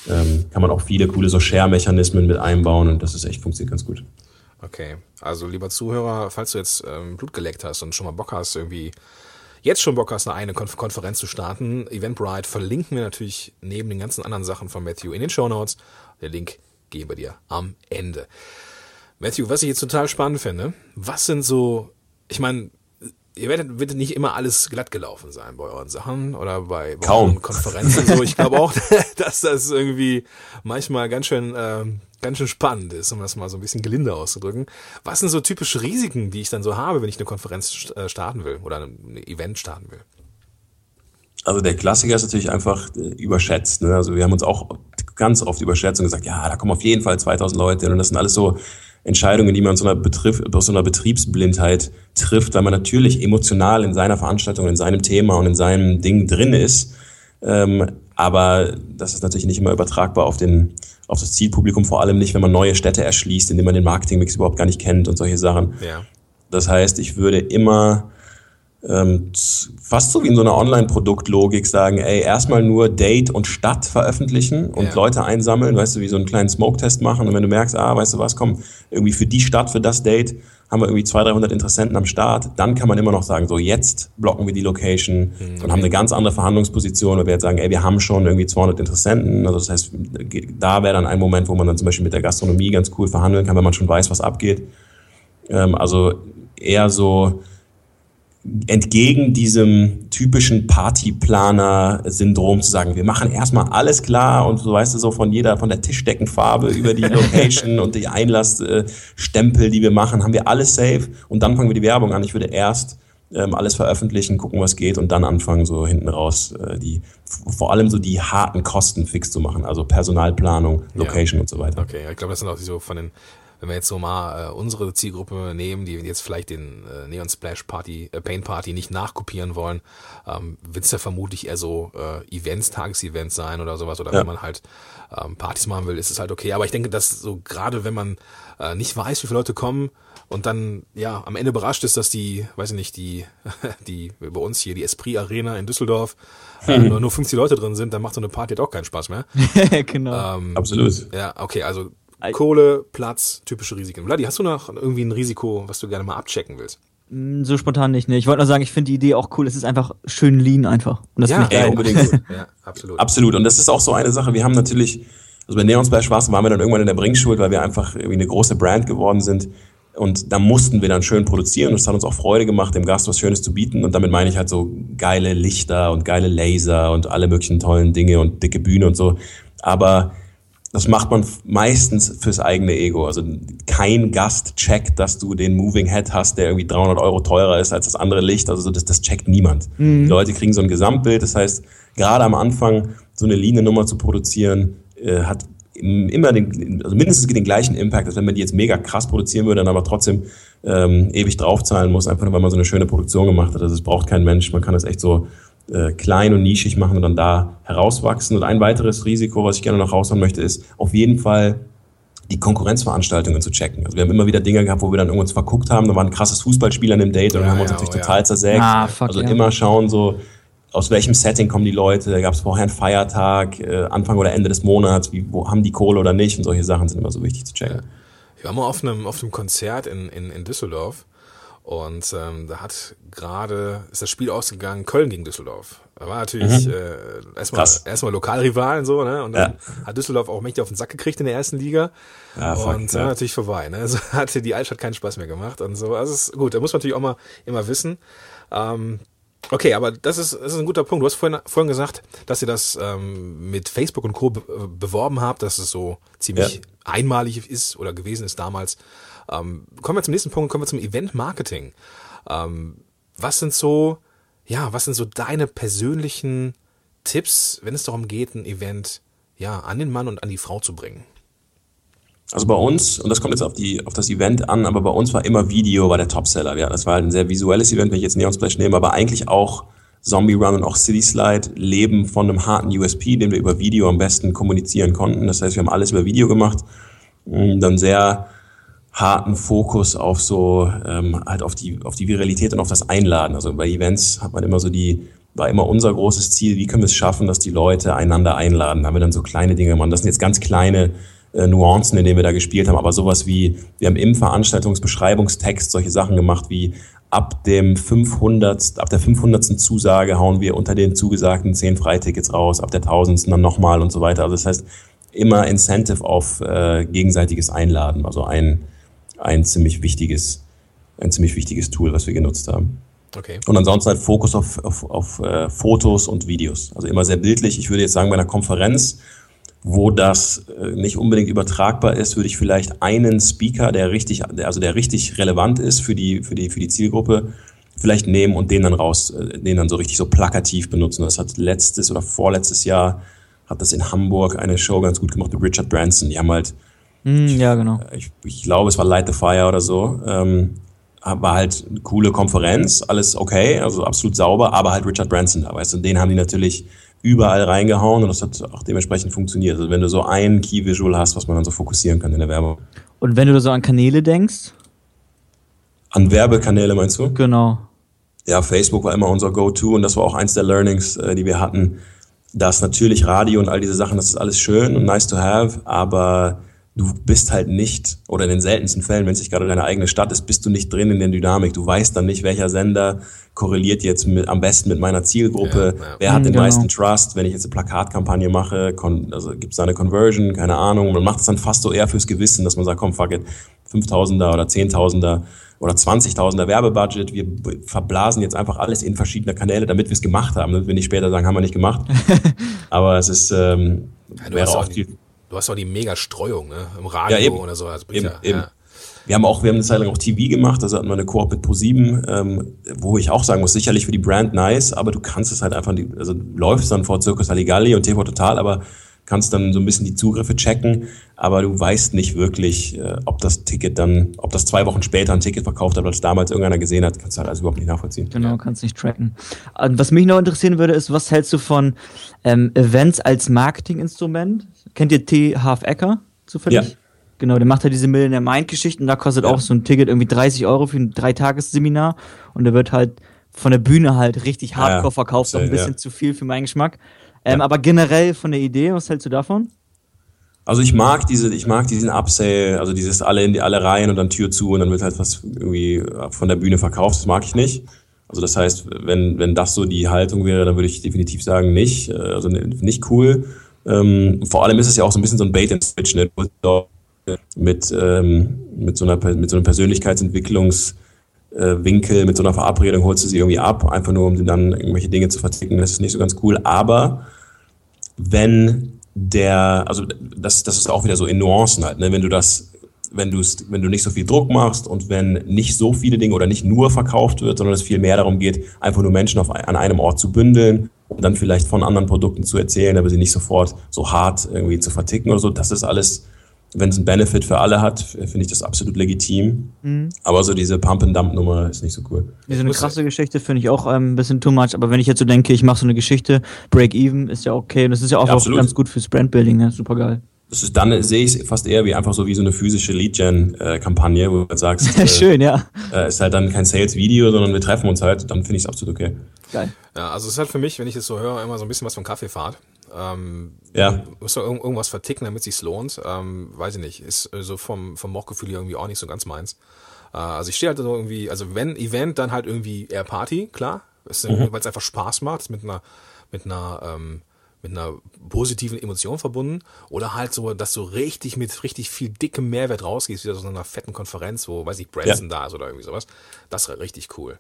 ähm, kann man auch viele coole so Share-Mechanismen mit einbauen und das ist echt funktioniert ganz gut. Okay, also lieber Zuhörer, falls du jetzt ähm, Blut geleckt hast und schon mal Bock hast, irgendwie jetzt schon Bock hast, eine Konf Konferenz zu starten, Eventbrite verlinken wir natürlich neben den ganzen anderen Sachen von Matthew in den Show Notes. Der Link geben wir dir am Ende. Matthew, was ich jetzt total spannend finde, was sind so, ich meine, ihr werdet, wird nicht immer alles glatt gelaufen sein bei euren Sachen oder bei, bei Kaum. euren Konferenzen. So, ich glaube auch, dass das irgendwie manchmal ganz schön, ähm, ganz schön spannend ist, um das mal so ein bisschen gelinde auszudrücken. Was sind so typische Risiken, die ich dann so habe, wenn ich eine Konferenz äh, starten will oder ein Event starten will? Also der Klassiker ist natürlich einfach äh, überschätzt. Ne? Also wir haben uns auch ganz oft überschätzt und gesagt, ja, da kommen auf jeden Fall 2000 Leute und das sind alles so Entscheidungen, die man aus so einer, Betrieb, aus so einer Betriebsblindheit trifft, weil man natürlich emotional in seiner Veranstaltung, in seinem Thema und in seinem Ding drin ist. Ähm, aber das ist natürlich nicht immer übertragbar auf, den, auf das Zielpublikum, vor allem nicht, wenn man neue Städte erschließt, indem man den Marketingmix überhaupt gar nicht kennt und solche Sachen. Ja. Das heißt, ich würde immer ähm, fast so wie in so einer Online-Produktlogik sagen, ey, erstmal nur Date und Stadt veröffentlichen und Ja. Leute einsammeln, weißt du, wie so einen kleinen Smoke-Test machen und wenn du merkst, ah, weißt du was, komm, irgendwie für die Stadt, für das Date haben wir irgendwie 200, 300 Interessenten am Start, dann kann man immer noch sagen, so jetzt blocken wir die Location und haben eine ganz andere Verhandlungsposition, weil wir jetzt sagen, ey, wir haben schon irgendwie 200 Interessenten, also das heißt, da wäre dann ein Moment, wo man dann zum Beispiel mit der Gastronomie ganz cool verhandeln kann, wenn man schon weiß, was abgeht. Ähm, also eher so, entgegen diesem typischen Partyplaner-Syndrom zu sagen, wir machen erstmal alles klar und so weißt du so von jeder, von der Tischdeckenfarbe über die Location und die Einlassstempel, die wir machen, haben wir alles safe und dann fangen wir die Werbung an. Ich würde erst ähm, alles veröffentlichen, gucken, was geht und dann anfangen, so hinten raus äh, die vor allem so die harten Kosten fix zu machen, also Personalplanung, Location und so weiter. Okay, ja, ich glaube, das sind auch so von den, wenn wir jetzt so mal äh, unsere Zielgruppe nehmen, die jetzt vielleicht den äh, Neon Splash Party, äh, Paint Party nicht nachkopieren wollen, ähm, wird es ja vermutlich eher so äh, Events, Tagesevents sein oder sowas. Oder Ja. wenn man halt ähm, Partys machen will, ist es halt okay. Aber ich denke, dass so gerade wenn man äh, nicht weiß, wie viele Leute kommen und dann ja am Ende überrascht ist, dass die, weiß ich nicht, die, die bei uns hier, die Esprit Arena in Düsseldorf, äh, nur, nur 50 Leute drin sind, dann macht so eine Party halt auch keinen Spaß mehr. genau. Ähm, Absolut. ja, okay, also Kohle, Platz, typische Risiken. Vladi, hast du noch irgendwie ein Risiko, was du gerne mal abchecken willst? Mm, So spontan nicht, ne. Ich wollte nur sagen, ich finde die Idee auch cool. Es ist einfach schön lean einfach. Und das finde ich geil. unbedingt. Ja, absolut. Absolut. Und das ist auch so eine Sache. Wir haben natürlich, also bei Neon Splash Schwarzen waren wir dann irgendwann in der Bringschuld, weil wir einfach irgendwie eine große Brand geworden sind. Und da mussten wir dann schön produzieren und es hat uns auch Freude gemacht, dem Gast was Schönes zu bieten. Und damit meine ich halt so geile Lichter und geile Laser und alle möglichen tollen Dinge und dicke Bühne und so. Aber das macht man meistens fürs eigene Ego. Also kein Gast checkt, dass du den Moving Head hast, der irgendwie 300 Euro teurer ist als das andere Licht. Also so, das, das checkt niemand. Die Leute kriegen so ein Gesamtbild. Das heißt, gerade am Anfang so eine Liniennummer zu produzieren, äh, hat im- immer den, also mindestens den gleichen Impact, als wenn man die jetzt mega krass produzieren würde, dann aber trotzdem ähm, ewig draufzahlen muss, einfach nur weil man so eine schöne Produktion gemacht hat. Also es braucht kein Mensch. Man kann das echt so äh, klein und nischig machen und dann da herauswachsen. Und ein weiteres Risiko, was ich gerne noch raushauen möchte, ist auf jeden Fall die Konkurrenzveranstaltungen zu checken. Also wir haben immer wieder Dinge gehabt, wo wir dann irgendwas verguckt haben, da war ein krasses Fußballspiel an dem Date und Ja, dann haben wir uns ja, natürlich oh ja. total zersägt. Ah, fuck, also ja. immer schauen so, aus welchem Setting kommen die Leute, da gab es vorher einen Feiertag, äh, Anfang oder Ende des Monats, wie, wo haben die Kohle oder nicht und solche Sachen sind immer so wichtig zu checken. Ich war mal auf einem, auf einem Konzert in, in, in Düsseldorf und ähm, da hat gerade, ist das Spiel ausgegangen, Köln gegen Düsseldorf. Da war natürlich äh, erstmal erstmal Lokalrivalen so, ne? Und dann hat Düsseldorf auch mächtig auf den Sack gekriegt in der ersten Liga. Ja, fuck, und ja. dann natürlich vorbei. Ne? Also hatte die Altstadt keinen Spaß mehr gemacht und so. Also ist gut, da muss man natürlich auch mal immer wissen. Ähm, okay, aber das ist, das ist ein guter Punkt. Du hast vorhin, vorhin gesagt, dass ihr das ähm, mit Facebook und Co. Be beworben habt, dass es so ziemlich Ja. einmalig ist oder gewesen ist damals. Ähm, kommen wir zum nächsten Punkt, kommen wir zum Event-Marketing. Ähm, was sind so, ja, was sind so deine persönlichen Tipps, wenn es darum geht, ein Event ja an den Mann und an die Frau zu bringen? Also bei uns, und das kommt jetzt auf, die, auf das Event an, aber bei uns war immer Video war der Topseller. Ja, das war halt ein sehr visuelles Event, wenn ich jetzt Neon Splash nehme, aber eigentlich auch Zombie Run und auch City Slide leben von einem harten USP, den wir über Video am besten kommunizieren konnten. Das heißt, wir haben alles über Video gemacht, mh, dann sehr harten Fokus auf so ähm, halt auf die auf die Viralität und auf das Einladen. Also bei Events hat man immer so die war immer unser großes Ziel, wie können wir es schaffen, dass die Leute einander einladen. Da haben wir dann so kleine Dinge gemacht. Das sind jetzt ganz kleine äh, Nuancen, in denen wir da gespielt haben, aber sowas wie wir haben im Veranstaltungsbeschreibungstext solche Sachen gemacht wie ab dem 500 ab der 500. Zusage hauen wir unter den zugesagten 10 Freitickets raus, ab der 1000. dann nochmal und so weiter. Also das heißt immer Incentive auf äh, gegenseitiges Einladen, also ein ein ziemlich wichtiges ein ziemlich wichtiges Tool, was wir genutzt haben. Okay. Und ansonsten halt Fokus auf, auf, auf äh, Fotos und Videos. Also immer sehr bildlich. Ich würde jetzt sagen, bei einer Konferenz, wo das äh, nicht unbedingt übertragbar ist, würde ich vielleicht einen Speaker, der richtig, der, also der richtig relevant ist für die, für die, für die Zielgruppe, vielleicht nehmen und den dann raus, äh, den dann so richtig so plakativ benutzen. Das hat letztes oder vorletztes Jahr hat das in Hamburg eine Show ganz gut gemacht mit Richard Branson. Die haben halt, mm, ja genau. Ich, ich glaube, es war Light the Fire oder so. Ähm, war halt eine coole Konferenz, alles okay, also absolut sauber, aber halt Richard Branson da, weißt du, und den haben die natürlich überall reingehauen und das hat auch dementsprechend funktioniert. Also wenn du so ein Key Visual hast, was man dann so fokussieren kann in der Werbung. Und wenn du so an Kanäle denkst? An Werbekanäle meinst du? Genau. Ja, Facebook war immer unser Go-To und das war auch eins der Learnings, äh, die wir hatten. Dass natürlich Radio und all diese Sachen, das ist alles schön und nice to have, aber du bist halt nicht, oder in den seltensten Fällen, wenn es nicht gerade deine eigene Stadt ist, bist du nicht drin in der Dynamik. Du weißt dann nicht, welcher Sender korreliert jetzt mit, am besten mit meiner Zielgruppe, ja, ja. wer hat mhm, den genau. meisten Trust, wenn ich jetzt eine Plakatkampagne mache, also gibt es da eine Conversion, keine Ahnung. Man macht es dann fast so eher fürs Gewissen, dass man sagt, komm, fuck it, 5000er oder 10.000er oder 20.000er Werbebudget, wir verblasen jetzt einfach alles in verschiedene Kanäle, damit wir es gemacht haben, damit wir nicht später sagen, haben wir nicht gemacht. Aber es ist, ähm, ja, wäre auch die Du hast auch die mega Streuung, ne? Im Radio ja, oder so. Also eben, ja, eben. Ja. Wir haben auch, wir haben eine Zeit lang auch TV gemacht, also hatten wir eine Koop mit Pro7, ähm, wo ich auch sagen muss, sicherlich für die Brand nice, aber du kannst es halt einfach, also du läufst dann vor Circus Halligalli und TV Total, aber kannst dann so ein bisschen die Zugriffe checken, aber du weißt nicht wirklich, äh, ob das Ticket dann, ob das zwei Wochen später ein Ticket verkauft hat, weil es damals irgendeiner gesehen hat, kannst du halt also überhaupt nicht nachvollziehen. Genau, kannst nicht tracken. Was mich noch interessieren würde, ist, was hältst du von ähm, Events als Marketinginstrument? Kennt ihr T. Half Ecker zufällig? Ja. Genau, der macht ja diese Millionaire Mind-Geschichten, da kostet ja. auch so ein Ticket irgendwie 30 Euro für ein Dreitagesseminar und der wird halt von der Bühne halt richtig hardcore ja, verkauft, so, auch ein bisschen ja. zu viel für meinen Geschmack. Ähm, Aber generell von der Idee, was hältst du davon? Also ich mag diese, ich mag diesen Upsale, also dieses alle in die alle rein und dann Tür zu und dann wird halt was irgendwie von der Bühne verkauft. Das mag ich nicht. Also das heißt, wenn wenn das so die Haltung wäre, dann würde ich definitiv sagen nicht, äh, also nicht cool. Ähm, vor allem ist es ja auch so ein bisschen so ein Bait and Switch, ne? mit ähm, mit so einer mit so einem Persönlichkeitsentwicklungs Winkel mit so einer Verabredung holst du sie irgendwie ab, einfach nur um dann irgendwelche Dinge zu verticken. Das ist nicht so ganz cool. Aber wenn der, also das, das ist auch wieder so in Nuancen halt, ne? wenn du das, wenn du wenn du nicht so viel Druck machst und wenn nicht so viele Dinge oder nicht nur verkauft wird, sondern es viel mehr darum geht, einfach nur Menschen auf, an einem Ort zu bündeln und dann vielleicht von anderen Produkten zu erzählen, aber sie nicht sofort so hart irgendwie zu verticken oder so, das ist alles wenn es einen Benefit für alle hat, finde ich das absolut legitim. Mhm. Aber so diese Pump-and-Dump-Nummer ist nicht so cool. Ja, so eine krasse Geschichte finde ich auch ähm, ein bisschen too much. Aber wenn ich jetzt so denke, ich mache so eine Geschichte, Break-Even ist ja okay. Und das ist ja auch, ja, auch ganz gut fürs Brand-Building, ne? super geil. Das ist, dann sehe ich es fast eher wie einfach so wie so eine physische Lead-Gen-Kampagne, wo du halt sagst, äh, schön, ja. Äh, ist halt dann kein Sales-Video, sondern wir treffen uns halt, dann finde ich es absolut okay. Geil. Ja, also es ist halt für mich, wenn ich es so höre, immer so ein bisschen was von Kaffeefahrt. Ähm, ja. Muss doch irgendwas verticken, damit es sich lohnt. Ähm, weiß ich nicht. Ist äh, so vom, vom Mochgefühl irgendwie auch nicht so ganz meins. Äh, also ich stehe halt so irgendwie, also wenn Event, dann halt irgendwie eher Party, klar. Mhm. Weil es einfach Spaß macht, mit einer, mit einer, ähm, mit einer positiven Emotion verbunden oder halt so, dass du richtig mit richtig viel dickem Mehrwert rausgehst, wieder so einer fetten Konferenz, wo, weiß ich, Branson ja. da ist oder irgendwie sowas. Das wäre richtig cool.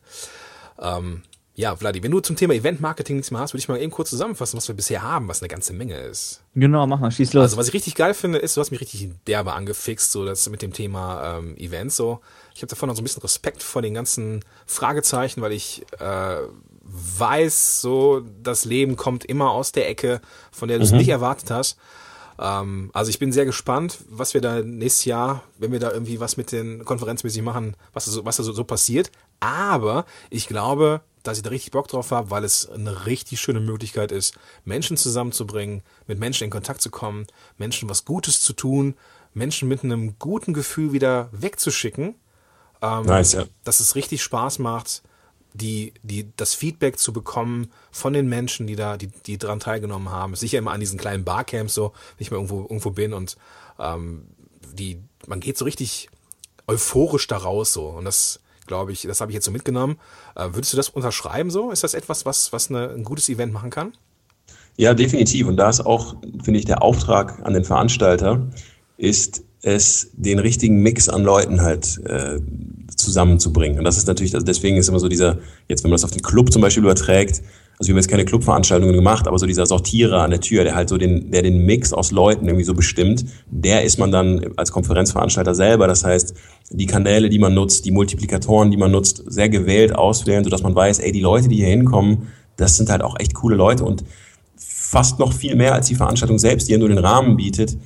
Ähm, ja, Vladi, wenn du zum Thema Event-Marketing nichts mehr hast, würde ich mal eben kurz zusammenfassen, was wir bisher haben, was eine ganze Menge ist. Genau, mach mal, schieß los. Also, was ich richtig geil finde, ist, du hast mich richtig derbe angefixt, so das mit dem Thema ähm, Events so. Ich habe davon noch so ein bisschen Respekt vor den ganzen Fragezeichen, weil ich äh, weiß, so das Leben kommt immer aus der Ecke, von der du es mhm. nicht erwartet hast. Ähm, also ich bin sehr gespannt, was wir da nächstes Jahr, wenn wir da irgendwie was mit den konferenzmäßig machen, was da so, was da so, so passiert. Aber ich glaube, dass ich da richtig Bock drauf habe, weil es eine richtig schöne Möglichkeit ist, Menschen zusammenzubringen, mit Menschen in Kontakt zu kommen, Menschen was Gutes zu tun, Menschen mit einem guten Gefühl wieder wegzuschicken. Ähm, nice, ja. Dass es richtig Spaß macht, die, die, das Feedback zu bekommen von den Menschen, die da, die, die daran teilgenommen haben. Sicher immer an diesen kleinen Barcamps so, wenn ich mal irgendwo, irgendwo bin und ähm, die, man geht so richtig euphorisch da raus so. Und das, glaube ich, das habe ich jetzt so mitgenommen. Äh, würdest du das unterschreiben so? Ist das etwas, was, was eine, ein gutes Event machen kann? Ja, definitiv. Und da ist auch, finde ich, der Auftrag an den Veranstalter, ist es, den richtigen Mix an Leuten halt äh, zusammenzubringen. Und das ist natürlich, also deswegen ist immer so dieser, jetzt wenn man das auf den Club zum Beispiel überträgt, also wir haben jetzt keine Clubveranstaltungen gemacht, aber so dieser Sortierer an der Tür, der halt so den, der den Mix aus Leuten irgendwie so bestimmt, der ist man dann als Konferenzveranstalter selber. Das heißt, die Kanäle, die man nutzt, die Multiplikatoren, die man nutzt, sehr gewählt auswählen, sodass man weiß, ey, die Leute, die hier hinkommen, das sind halt auch echt coole Leute und fast noch viel mehr als die Veranstaltung selbst, die ja nur den Rahmen bietet,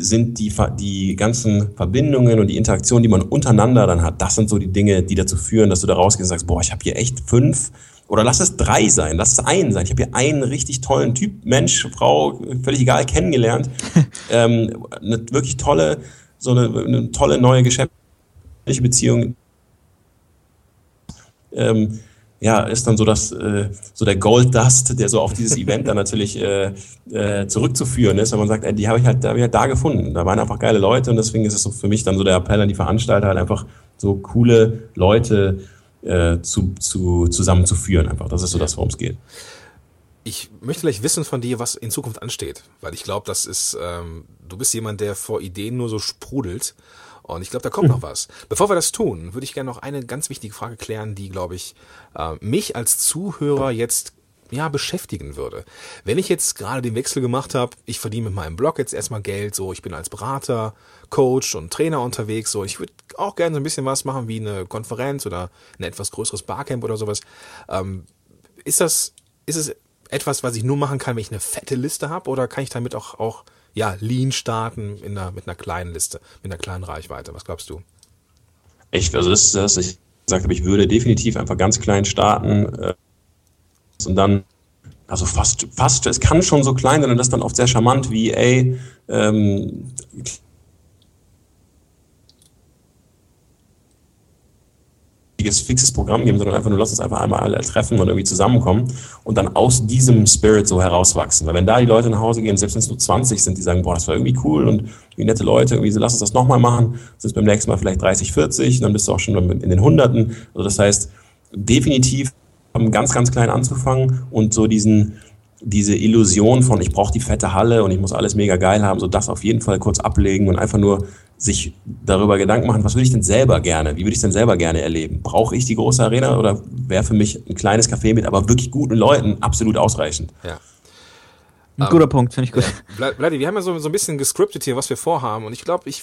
sind die, die ganzen Verbindungen und die Interaktion, die man untereinander dann hat, das sind so die Dinge, die dazu führen, dass du da rausgehst und sagst, boah, ich habe hier echt fünf oder lass es drei sein, lass es ein sein. Ich habe hier einen richtig tollen Typ, Mensch, Frau, völlig egal, kennengelernt. ähm, eine wirklich tolle, so eine, eine tolle neue geschäftliche Beziehung. Ähm, ja, ist dann so das, äh, so der Gold Dust, der so auf dieses Event dann natürlich äh, äh, zurückzuführen ist, wenn man sagt, ey, die habe ich halt, da habe ich halt da gefunden. Da waren einfach geile Leute und deswegen ist es so für mich dann so der Appell an die Veranstalter, halt einfach so coole Leute äh, zu, zu, zusammenzuführen. Einfach, das ist so das, worum es geht. Ich möchte vielleicht wissen von dir, was in Zukunft ansteht, weil ich glaube, das ist, ähm, du bist jemand, der vor Ideen nur so sprudelt und ich glaube, da kommt noch was. Bevor wir das tun, würde ich gerne noch eine ganz wichtige Frage klären, die, glaube ich, äh, mich als Zuhörer jetzt ja, beschäftigen würde. Wenn ich jetzt gerade den Wechsel gemacht habe, ich verdiene mit meinem Blog jetzt erstmal Geld, so ich bin als Berater, Coach und Trainer unterwegs, so ich würde auch gerne so ein bisschen was machen wie eine Konferenz oder ein etwas größeres Barcamp oder sowas. Ähm, ist das, ist es etwas, was ich nur machen kann, wenn ich eine fette Liste habe oder kann ich damit auch, auch ja, Lean starten in einer, mit einer kleinen Liste, mit einer kleinen Reichweite. Was glaubst du? Ich, also das ist das, ich gesagt habe, ich würde definitiv einfach ganz klein starten äh, und dann, also fast, fast, es kann schon so klein sein und das dann oft sehr charmant wie, ey, ähm, fixes Programm geben, sondern einfach nur lass uns einfach einmal alle treffen und irgendwie zusammenkommen und dann aus diesem Spirit so herauswachsen. Weil wenn da die Leute nach Hause gehen, selbst wenn es nur 20 sind, die sagen, boah, das war irgendwie cool und wie nette Leute, irgendwie so, lass uns das nochmal machen, sind es beim nächsten Mal vielleicht 30, 40, dann bist du auch schon in den Hunderten. Also das heißt, definitiv ganz, ganz klein anzufangen und so diesen, diese Illusion von, ich brauche die fette Halle und ich muss alles mega geil haben, so das auf jeden Fall kurz ablegen und einfach nur sich darüber Gedanken machen, was würde ich denn selber gerne, wie würde ich denn selber gerne erleben? Brauche ich die große Arena oder wäre für mich ein kleines Café mit aber wirklich guten Leuten absolut ausreichend? Ja. Ein um, guter ähm, Punkt, finde ich gut. Ja. Bleib, wir haben ja so, so ein bisschen gescriptet hier, was wir vorhaben und ich glaube, ich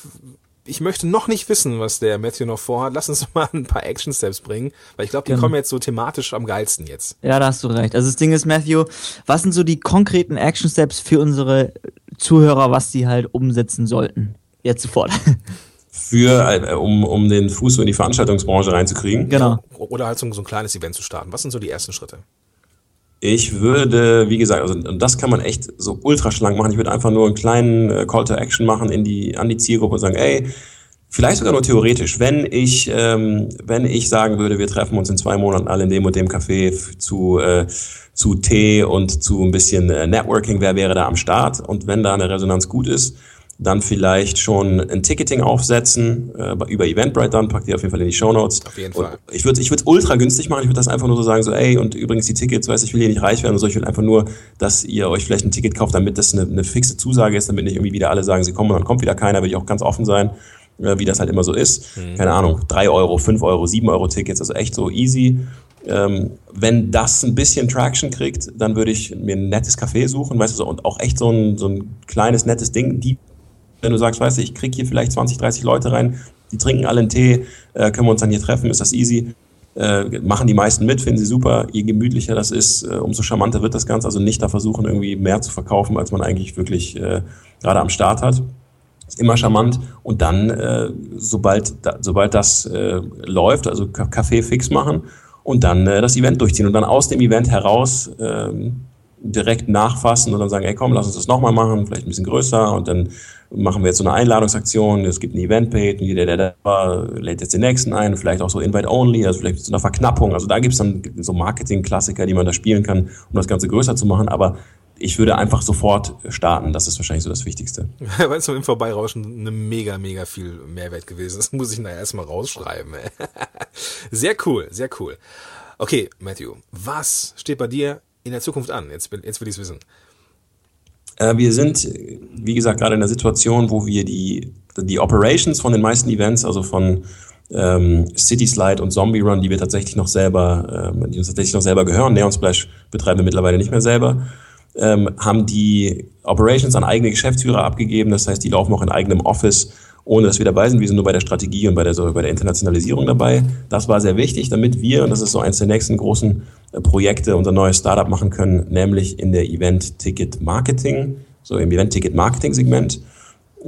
ich möchte noch nicht wissen, was der Matthew noch vorhat. Lass uns mal ein paar Action Steps bringen, weil ich glaube, die genau. kommen jetzt so thematisch am geilsten jetzt. Ja, da hast du recht. Also das Ding ist, Matthew, was sind so die konkreten Action Steps für unsere Zuhörer, was sie halt umsetzen sollten? Jetzt sofort. Für, äh, um, um den Fuß so in die Veranstaltungsbranche reinzukriegen. Genau. Oder halt so, so ein kleines Event zu starten. Was sind so die ersten Schritte? Ich würde, wie gesagt, also und das kann man echt so ultra schlank machen. Ich würde einfach nur einen kleinen äh, Call to Action machen in die, an die Zielgruppe und sagen, ey, vielleicht sogar nur theoretisch, wenn ich, ähm, wenn ich sagen würde, wir treffen uns in zwei Monaten alle in dem und dem Café zu, äh, zu Tee und zu ein bisschen äh, Networking, wer wäre da am Start? Und wenn da eine Resonanz gut ist, dann vielleicht schon ein Ticketing aufsetzen, äh, über Eventbrite dann, packt ihr auf jeden Fall in die Show Notes. Auf jeden Fall. Und ich würde ich würde ultra günstig machen, ich würde das einfach nur so sagen, so ey, und übrigens die Tickets, weiß ich will hier nicht reich werden und so, ich will einfach nur, dass ihr euch vielleicht ein Ticket kauft, damit das eine, eine fixe Zusage ist, damit nicht irgendwie wieder alle sagen, sie kommen und dann kommt wieder keiner, will ich auch ganz offen sein, äh, wie das halt immer so ist. Mhm. Keine Ahnung, drei Euro, fünf Euro, sieben Euro Tickets, also echt so easy. Ähm, wenn das ein bisschen Traction kriegt, dann würde ich mir ein nettes Café suchen, weißt du, so, und auch echt so ein, so ein kleines, nettes Ding, die wenn du sagst, weißt du, ich kriege hier vielleicht 20, 30 Leute rein, die trinken alle einen Tee, äh, können wir uns dann hier treffen, ist das easy. Äh, machen die meisten mit, finden sie super. Je gemütlicher das ist, äh, umso charmanter wird das Ganze. Also nicht da versuchen, irgendwie mehr zu verkaufen, als man eigentlich wirklich äh, gerade am Start hat. Ist immer charmant. Und dann, äh, sobald, da, sobald das äh, läuft, also Kaffee fix machen und dann äh, das Event durchziehen und dann aus dem Event heraus äh, direkt nachfassen und dann sagen, ey komm, lass uns das nochmal machen, vielleicht ein bisschen größer und dann machen wir jetzt so eine Einladungsaktion, es gibt eine Eventpage, jeder, der da war, lädt jetzt den nächsten ein, vielleicht auch so Invite-Only, also vielleicht so eine Verknappung. Also da gibt es dann so Marketing-Klassiker, die man da spielen kann, um das Ganze größer zu machen, aber ich würde einfach sofort starten. Das ist wahrscheinlich so das Wichtigste. Weil es im Vorbeirauschen eine mega, mega viel Mehrwert gewesen ist. Das muss ich nachher erstmal rausschreiben. Sehr cool, sehr cool. Okay, Matthew, was steht bei dir in der Zukunft an? Jetzt, jetzt will ich es wissen. Äh, wir sind, wie gesagt, gerade in der Situation, wo wir die, die Operations von den meisten Events, also von ähm, City Slide und Zombie Run, die wir tatsächlich noch selber, ähm, die uns tatsächlich noch selber gehören. Neon Splash betreiben wir mittlerweile nicht mehr selber. Ähm, haben die Operations an eigene Geschäftsführer abgegeben. Das heißt, die laufen auch in eigenem Office, ohne dass wir dabei sind. Wir sind nur bei der Strategie und bei der, so, bei der Internationalisierung dabei. Das war sehr wichtig, damit wir, und das ist so eines der nächsten großen äh, Projekte, unser neues Startup machen können, nämlich in der Event-Ticket-Marketing, so im Event-Ticket-Marketing-Segment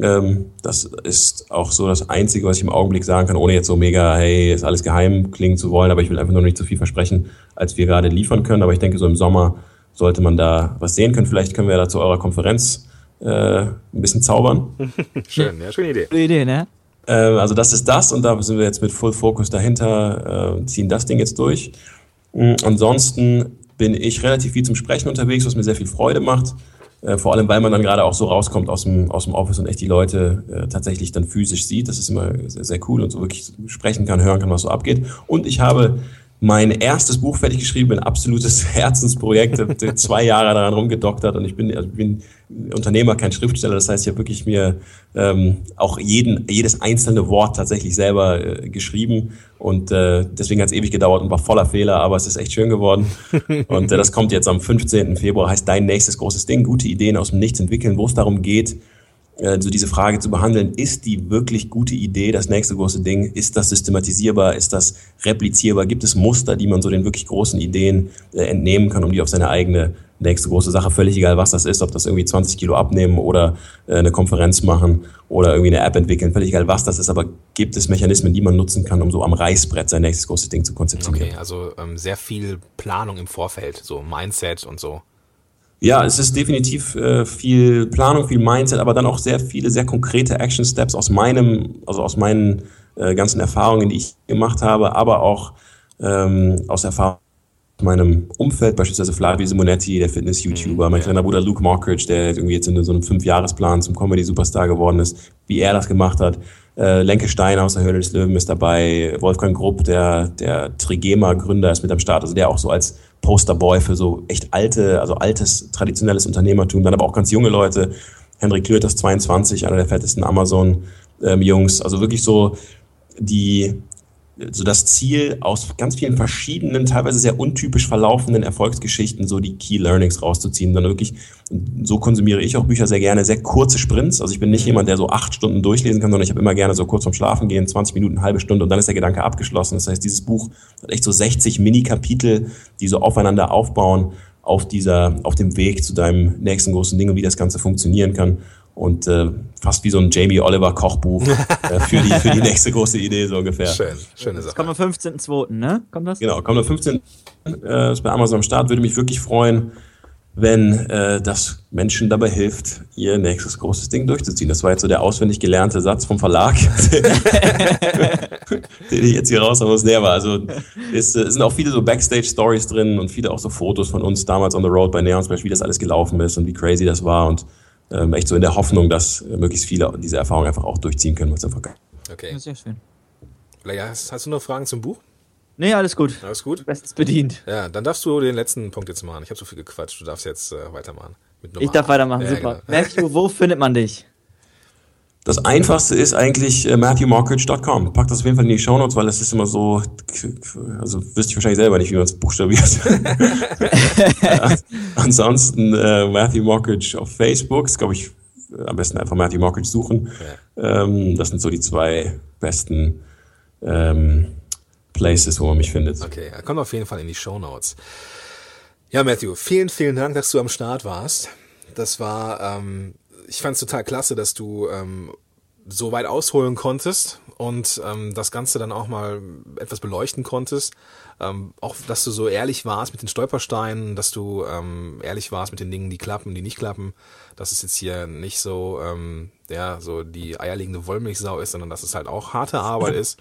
ähm, das ist auch so das Einzige, was ich im Augenblick sagen kann, ohne jetzt so mega, hey, ist alles geheim klingen zu wollen, aber ich will einfach nur nicht so viel versprechen, als wir gerade liefern können. Aber ich denke, so im Sommer sollte man da was sehen können. Vielleicht können wir da zu eurer Konferenz äh, ein bisschen zaubern. Schön, ja, schöne Idee. Gute Idee, ne? Äh, also das ist das und da sind wir jetzt mit Full Focus dahinter, äh, ziehen das Ding jetzt durch. Mhm. Ansonsten bin ich relativ viel zum Sprechen unterwegs, was mir sehr viel Freude macht. Äh, vor allem, weil man dann gerade auch so rauskommt aus dem, aus dem Office und echt die Leute äh, tatsächlich dann physisch sieht. Das ist immer sehr, sehr cool und so wirklich sprechen kann, hören kann, was so abgeht. Und ich habe mein erstes Buch fertig geschrieben, ein absolutes Herzensprojekt, zwei Jahre daran rumgedoktert und ich bin, also bin Unternehmer, kein Schriftsteller, das heißt, ich habe wirklich mir ähm, auch jeden, jedes einzelne Wort tatsächlich selber äh, geschrieben und äh, deswegen hat es ewig gedauert und war voller Fehler, aber es ist echt schön geworden und äh, das kommt jetzt am 15. Februar, heißt Dein nächstes großes Ding, gute Ideen aus dem Nichts entwickeln, wo es darum geht, so diese Frage zu behandeln, ist die wirklich gute Idee das nächste große Ding? Ist das systematisierbar? Ist das replizierbar? Gibt es Muster, die man so den wirklich großen Ideen äh, entnehmen kann, um die auf seine eigene nächste große Sache, völlig egal was das ist, ob das irgendwie 20 Kilo abnehmen oder äh, eine Konferenz machen oder irgendwie eine App entwickeln, völlig egal was das ist, aber gibt es Mechanismen, die man nutzen kann, um so am Reißbrett sein nächstes großes Ding zu konzeptionieren. Okay, also ähm, sehr viel Planung im Vorfeld, so Mindset und so. Ja, es ist definitiv äh, viel Planung, viel Mindset, aber dann auch sehr viele, sehr konkrete Action Steps aus meinem, also aus meinen äh, ganzen Erfahrungen, die ich gemacht habe, aber auch ähm, aus Erfahrungen aus meinem Umfeld, beispielsweise Flavio Simonetti, der Fitness-YouTuber, mein kleiner Bruder Luke Mockridge, der irgendwie jetzt in so einem Fünfjahresplan zum Comedy-Superstar geworden ist, wie er das gemacht hat. Äh, Lenke Steiner aus der Höhle des Löwen ist dabei, Wolfgang Grupp, der, der Trigema-Gründer ist mit am Start, also der auch so als Posterboy für so echt alte, also altes, traditionelles Unternehmertum, dann aber auch ganz junge Leute. Henrik Klöters 22, einer der fettesten Amazon-Jungs. also wirklich so die, so das Ziel, aus ganz vielen verschiedenen, teilweise sehr untypisch verlaufenden Erfolgsgeschichten so die Key Learnings rauszuziehen. Dann wirklich, so konsumiere ich auch Bücher sehr gerne, sehr kurze Sprints. Also ich bin nicht mhm. jemand, der so acht Stunden durchlesen kann, sondern ich habe immer gerne so kurz vorm Schlafen gehen, 20 Minuten, halbe Stunde und dann ist der Gedanke abgeschlossen. Das heißt, dieses Buch hat echt so 60 Mini-Kapitel, die so aufeinander aufbauen auf dieser, auf dem Weg zu deinem nächsten großen Ding und wie das Ganze funktionieren kann und äh, fast wie so ein Jamie Oliver Kochbuch äh, für, die, für die nächste große Idee so ungefähr. Schön, schöne Sache. Das kommt am 15.02., ne? Kommt das? Genau, kommt am 15. Äh, ist bei Amazon am Start. Würde mich wirklich freuen, wenn äh, das Menschen dabei hilft, ihr nächstes großes Ding durchzuziehen. Das war jetzt so der auswendig gelernte Satz vom Verlag, den ich jetzt hier raus muss. Nee, aber also ist, es sind auch viele so Backstage-Stories drin und viele auch so Fotos von uns damals on the road bei Neon Splash, wie das alles gelaufen ist und wie crazy das war und ähm, echt so in der Hoffnung, dass äh, möglichst viele diese Erfahrung einfach auch durchziehen können, was einfach geil. Okay. Sehr schön. Ja, hast, hast du noch Fragen zum Buch? Nee, alles gut. Alles gut? Bestens bedient. Ja, dann darfst du den letzten Punkt jetzt machen. Ich habe so viel gequatscht. Du darfst jetzt äh, weitermachen. ich darf weitermachen, ja, super. Genau. Matthew, wo findet man dich? Das einfachste ist eigentlich äh, MatthewMarkridge.com. Pack das auf jeden Fall in die Shownotes, weil es ist immer so, also wüsste ich wahrscheinlich selber nicht, wie man es buchstabiert. ansonsten äh, Matthew Markridge auf Facebook, ist glaube ich am besten einfach Matthew Markridge suchen. Ja. Ähm, das sind so die zwei besten ähm, Places, wo man mich findet. Okay, er kommt auf jeden Fall in die Shownotes. Ja, Matthew, vielen, vielen Dank, dass du am Start warst. Das war ähm, ich fand es total klasse, dass du ähm, so weit ausholen konntest und ähm, das Ganze dann auch mal etwas beleuchten konntest. Ähm, auch, dass du so ehrlich warst mit den Stolpersteinen, dass du ähm, ehrlich warst mit den Dingen, die klappen, die nicht klappen. Dass es jetzt hier nicht so, ähm, ja, so die eierlegende Wollmilchsau ist, sondern dass es halt auch harte Arbeit ist.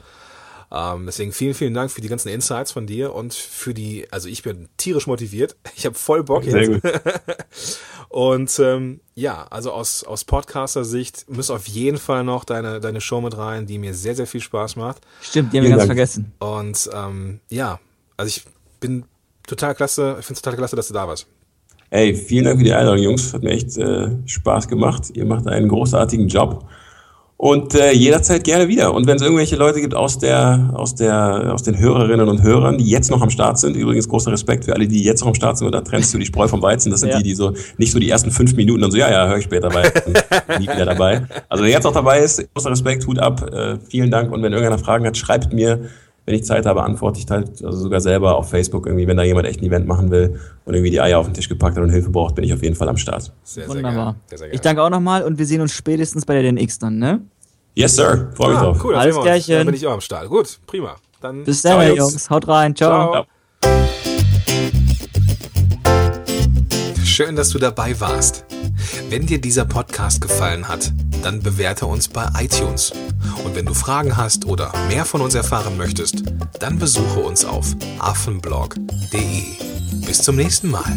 Ähm, deswegen vielen, vielen Dank für die ganzen Insights von dir und für die, also ich bin tierisch motiviert. Ich habe voll Bock Sehr jetzt. Gut. und ähm, ja, also aus, aus Podcaster-Sicht muss auf jeden Fall noch deine, deine Show mit rein, die mir sehr, sehr viel Spaß macht. Stimmt, die haben wir ganz Dank. vergessen. Und ähm, ja, also ich bin total klasse, ich finde es total klasse, dass du da warst. Ey, vielen Dank für die Einladung, Jungs. Hat mir echt äh, Spaß gemacht. Ihr macht einen großartigen Job. Und äh, jederzeit gerne wieder. Und wenn es irgendwelche Leute gibt aus der, aus der, aus den Hörerinnen und Hörern, die jetzt noch am Start sind, übrigens großer Respekt für alle, die jetzt noch am Start sind, und da trennst du die Spreu vom Weizen. Das sind ja. die, die so nicht so die ersten fünf Minuten dann so, ja, ja, höre ich später dabei, nie wieder dabei. Also wer jetzt noch dabei ist, großer Respekt, Hut ab, äh, vielen Dank. Und wenn irgendeiner Fragen hat, schreibt mir wenn ich Zeit habe, antworte ich halt also sogar selber auf Facebook irgendwie, wenn da jemand echt ein Event machen will und irgendwie die Eier auf den Tisch gepackt hat und Hilfe braucht, bin ich auf jeden Fall am Start. Sehr, Wunderbar. Sehr, sehr ich danke auch nochmal und wir sehen uns spätestens bei der DNX dann, ne? Yes, Sir. Freue mich ah, drauf. Cool, Alles Klärchen. Dann bin ich auch am Start. Gut, prima. Dann Bis dann, Jungs. Haut rein. Ciao. Ciao. Schön, dass du dabei warst. Wenn dir dieser Podcast gefallen hat, dann bewerte uns bei iTunes. Und wenn du Fragen hast oder mehr von uns erfahren möchtest, dann besuche uns auf affenblog.de. Bis zum nächsten Mal.